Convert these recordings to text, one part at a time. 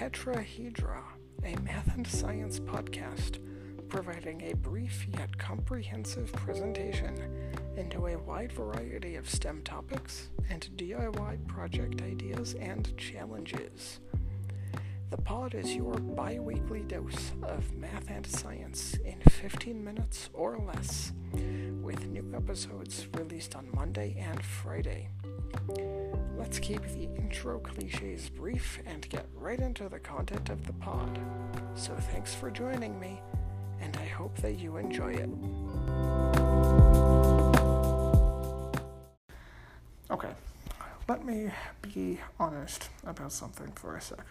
Tetrahedra, a math and science podcast providing a brief yet comprehensive presentation into a wide variety of STEM topics and DIY project ideas and challenges. The pod is your bi weekly dose of math and science in 15 minutes or less, with new episodes released on Monday and Friday. Let's keep the intro cliches brief and get right into the content of the pod. So thanks for joining me, and I hope that you enjoy it. Okay, let me be honest about something for a sec.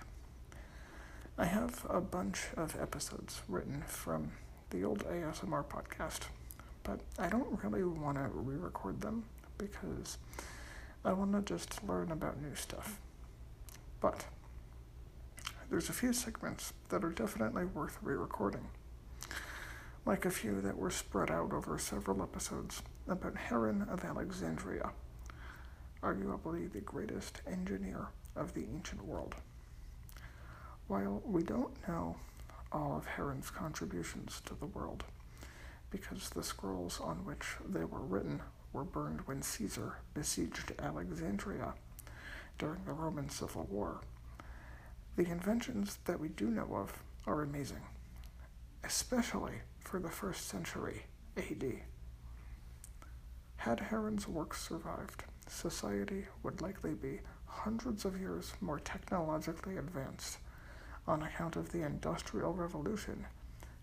I have a bunch of episodes written from the old ASMR podcast, but I don't really want to re record them because I want to just learn about new stuff. But there's a few segments that are definitely worth re recording, like a few that were spread out over several episodes about Heron of Alexandria, arguably the greatest engineer of the ancient world. While we don't know all of Heron's contributions to the world, because the scrolls on which they were written were burned when Caesar besieged Alexandria during the Roman Civil War. The inventions that we do know of are amazing, especially for the first century AD. Had Heron's works survived, society would likely be hundreds of years more technologically advanced on account of the Industrial Revolution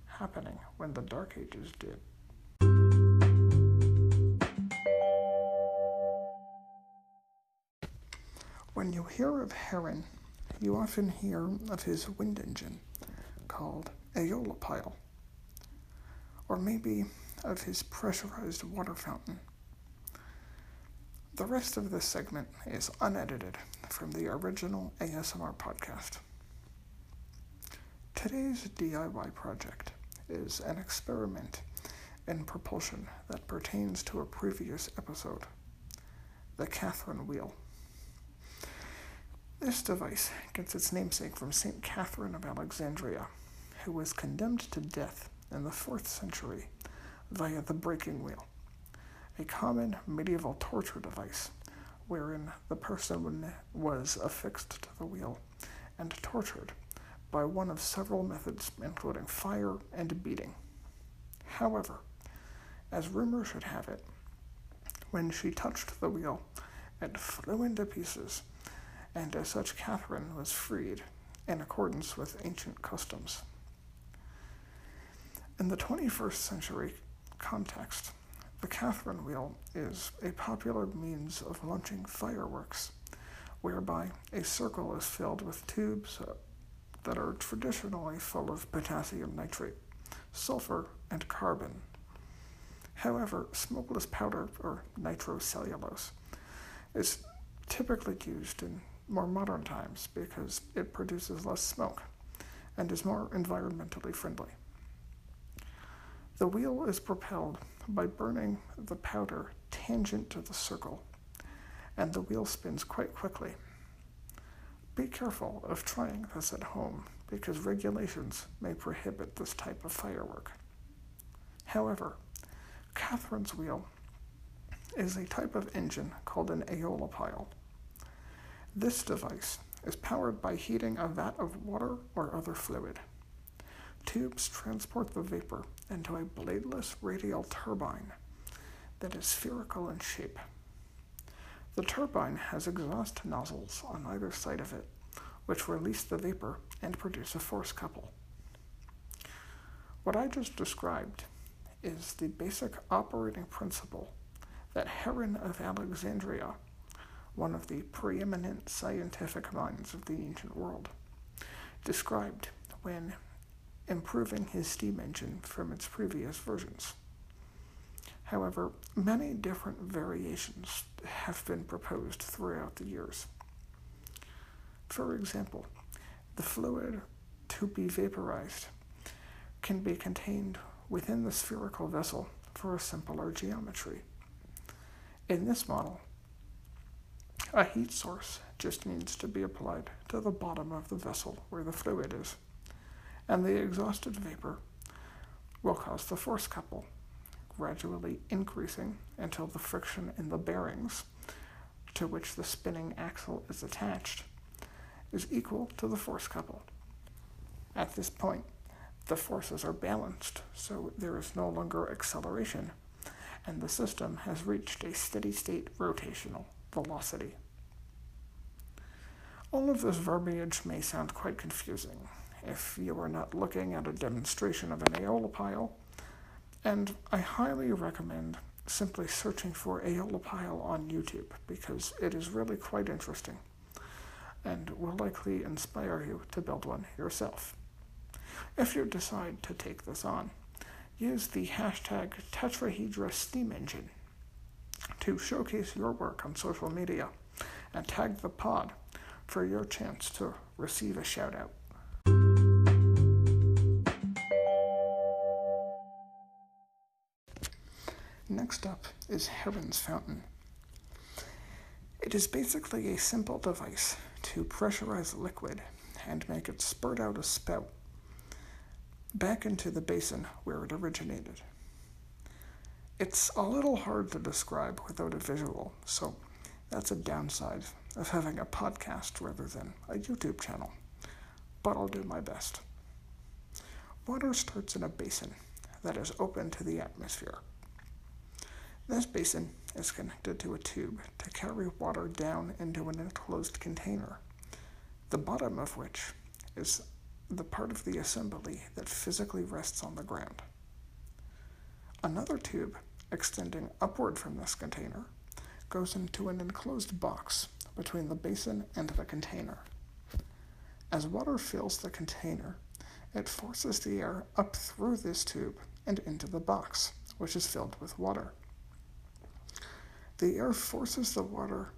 happening when the Dark Ages did. When you hear of Heron, you often hear of his wind engine called Aeolipile, or maybe of his pressurized water fountain. The rest of this segment is unedited from the original ASMR podcast. Today's DIY project is an experiment in propulsion that pertains to a previous episode the Catherine wheel. This device gets its namesake from St. Catherine of Alexandria, who was condemned to death in the 4th century via the breaking wheel, a common medieval torture device wherein the person was affixed to the wheel and tortured by one of several methods, including fire and beating. However, as rumor should have it, when she touched the wheel, it flew into pieces and as such Catherine was freed in accordance with ancient customs. In the 21st century context, the Catherine wheel is a popular means of launching fireworks, whereby a circle is filled with tubes uh, that are traditionally full of potassium nitrate, sulfur, and carbon. However, smokeless powder, or nitrocellulose, is typically used in more modern times because it produces less smoke and is more environmentally friendly. The wheel is propelled by burning the powder tangent to the circle, and the wheel spins quite quickly. Be careful of trying this at home because regulations may prohibit this type of firework. However, Catherine's wheel is a type of engine called an aeolipile this device is powered by heating a vat of water or other fluid. Tubes transport the vapor into a bladeless radial turbine that is spherical in shape. The turbine has exhaust nozzles on either side of it, which release the vapor and produce a force couple. What I just described is the basic operating principle that Heron of Alexandria one of the preeminent scientific minds of the ancient world, described when improving his steam engine from its previous versions. However, many different variations have been proposed throughout the years. For example, the fluid to be vaporized can be contained within the spherical vessel for a simpler geometry. In this model, A heat source just needs to be applied to the bottom of the vessel where the fluid is, and the exhausted vapor will cause the force couple, gradually increasing until the friction in the bearings to which the spinning axle is attached is equal to the force couple. At this point, the forces are balanced, so there is no longer acceleration, and the system has reached a steady state rotational velocity. All of this verbiage may sound quite confusing if you are not looking at a demonstration of an aeolipile, and I highly recommend simply searching for aeolipile on YouTube because it is really quite interesting and will likely inspire you to build one yourself. If you decide to take this on, use the hashtag tetrahedra steam engine to showcase your work on social media and tag the pod for your chance to receive a shout out. Next up is Heron's Fountain. It is basically a simple device to pressurize liquid and make it spurt out a spout back into the basin where it originated. It's a little hard to describe without a visual, so that's a downside of having a podcast rather than a YouTube channel. But I'll do my best. Water starts in a basin that is open to the atmosphere. This basin is connected to a tube to carry water down into an enclosed container, the bottom of which is the part of the assembly that physically rests on the ground. Another tube, extending upward from this container, goes into an enclosed box between the basin and the container. As water fills the container, it forces the air up through this tube and into the box, which is filled with water. The air forces the water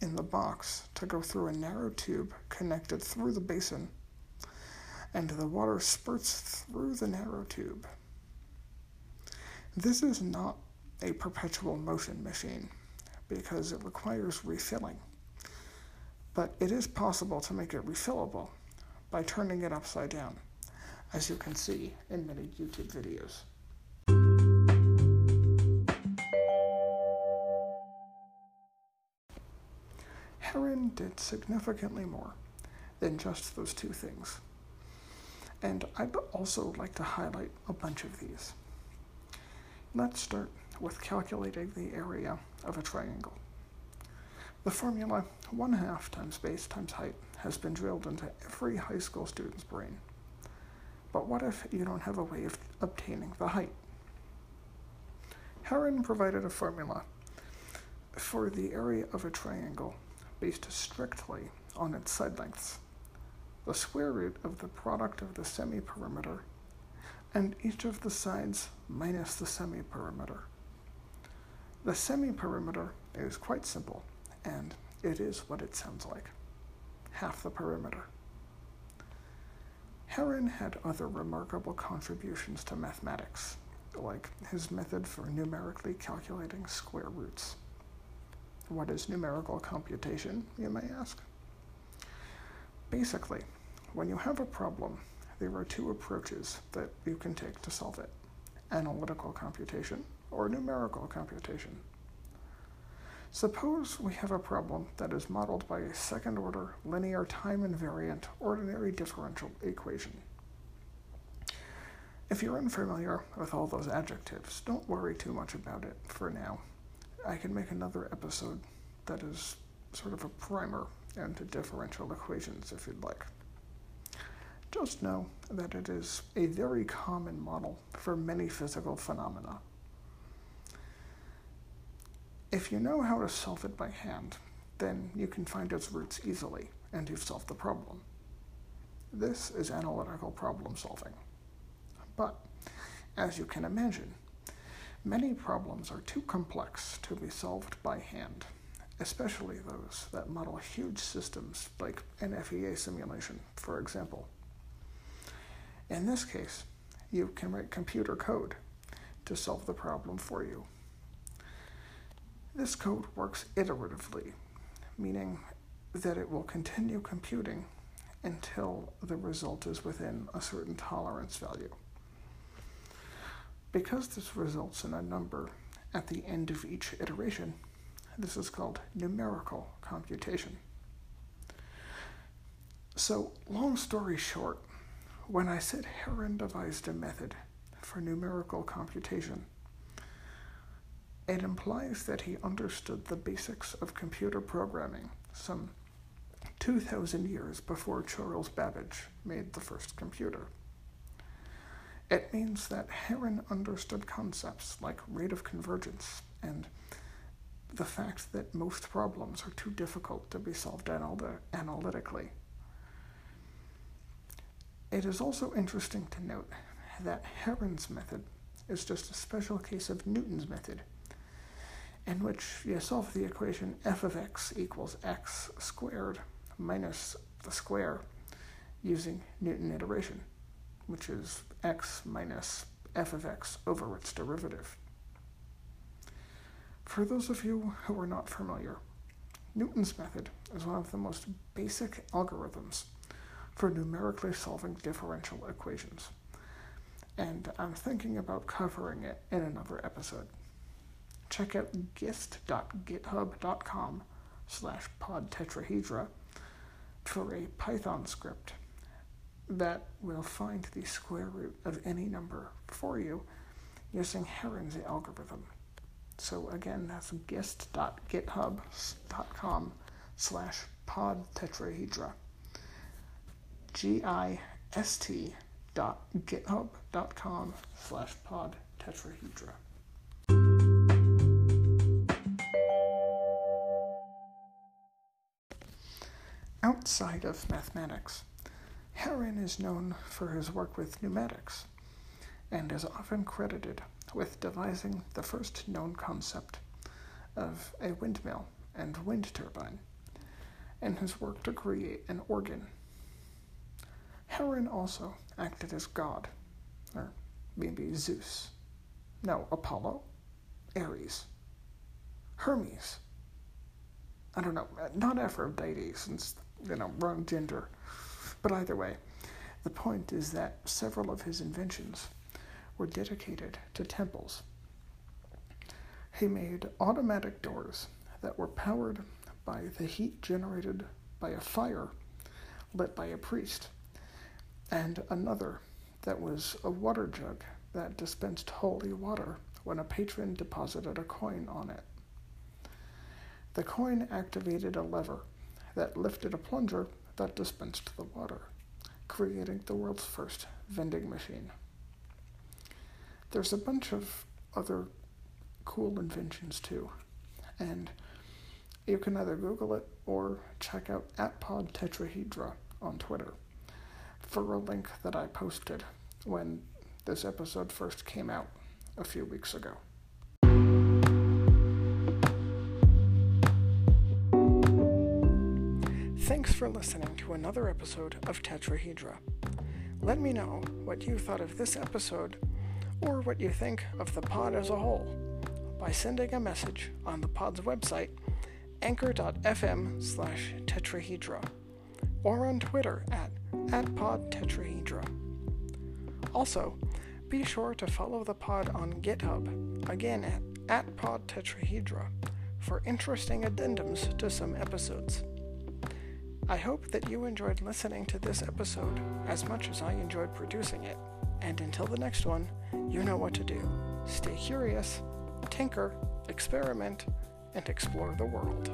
in the box to go through a narrow tube connected through the basin and the water spurts through the narrow tube. This is not a perpetual motion machine because it requires refilling, but it is possible to make it refillable by turning it upside down, as you can see in many YouTube videos. Heron did significantly more than just those two things. And I'd also like to highlight a bunch of these. Let's start with calculating the area of a triangle. The formula 1 half times base times height has been drilled into every high school student's brain. But what if you don't have a way of obtaining the height? Heron provided a formula for the area of a triangle based strictly on its side lengths the square root of the product of the semiperimeter, and each of the sides minus the semiperimeter. The semiperimeter is quite simple, and it is what it sounds like half the perimeter. Heron had other remarkable contributions to mathematics, like his method for numerically calculating square roots. What is numerical computation, you may ask? Basically, when you have a problem, there are two approaches that you can take to solve it analytical computation or numerical computation. Suppose we have a problem that is modeled by a second order linear time invariant ordinary differential equation. If you're unfamiliar with all those adjectives, don't worry too much about it for now. I can make another episode that is sort of a primer into differential equations if you'd like. Just know that it is a very common model for many physical phenomena. If you know how to solve it by hand, then you can find its roots easily, and you've solved the problem. This is analytical problem solving. But, as you can imagine, many problems are too complex to be solved by hand especially those that model huge systems like an FEA simulation, for example. In this case, you can write computer code to solve the problem for you. This code works iteratively, meaning that it will continue computing until the result is within a certain tolerance value. Because this results in a number at the end of each iteration, this is called numerical computation. So, long story short, when I said Heron devised a method for numerical computation, it implies that he understood the basics of computer programming some 2,000 years before Charles Babbage made the first computer. It means that Heron understood concepts like rate of convergence and the fact that most problems are too difficult to be solved anal- analytically. It is also interesting to note that Heron's method is just a special case of Newton's method, in which you solve the equation f of x equals x squared minus the square using Newton iteration, which is x minus f of x over its derivative. For those of you who are not familiar, Newton's method is one of the most basic algorithms for numerically solving differential equations. And I'm thinking about covering it in another episode. Check out gist.github.com slash podtetrahedra for a Python script that will find the square root of any number for you using Heron's algorithm. So again, that's gist.github.com slash podtetrahedra. G-I-S-T dot github.com slash podtetrahedra. Outside of mathematics, Heron is known for his work with pneumatics and is often credited with devising the first known concept of a windmill and wind turbine, and his work to create an organ. Heron also acted as god, or maybe Zeus. No, Apollo, Ares, Hermes. I don't know, uh, not Aphrodite, since, you know, wrong gender. But either way, the point is that several of his inventions were dedicated to temples. He made automatic doors that were powered by the heat generated by a fire lit by a priest, and another that was a water jug that dispensed holy water when a patron deposited a coin on it. The coin activated a lever that lifted a plunger that dispensed the water, creating the world's first vending machine. There's a bunch of other cool inventions too, and you can either Google it or check out at Pod Tetrahedra on Twitter for a link that I posted when this episode first came out a few weeks ago. Thanks for listening to another episode of Tetrahedra. Let me know what you thought of this episode or what you think of the pod as a whole by sending a message on the pod's website, anchor.fm slash tetrahedra, or on Twitter at, at podtetrahedra. Also, be sure to follow the pod on GitHub, again at, at podtetrahedra, for interesting addendums to some episodes. I hope that you enjoyed listening to this episode as much as I enjoyed producing it. And until the next one, you know what to do. Stay curious, tinker, experiment, and explore the world.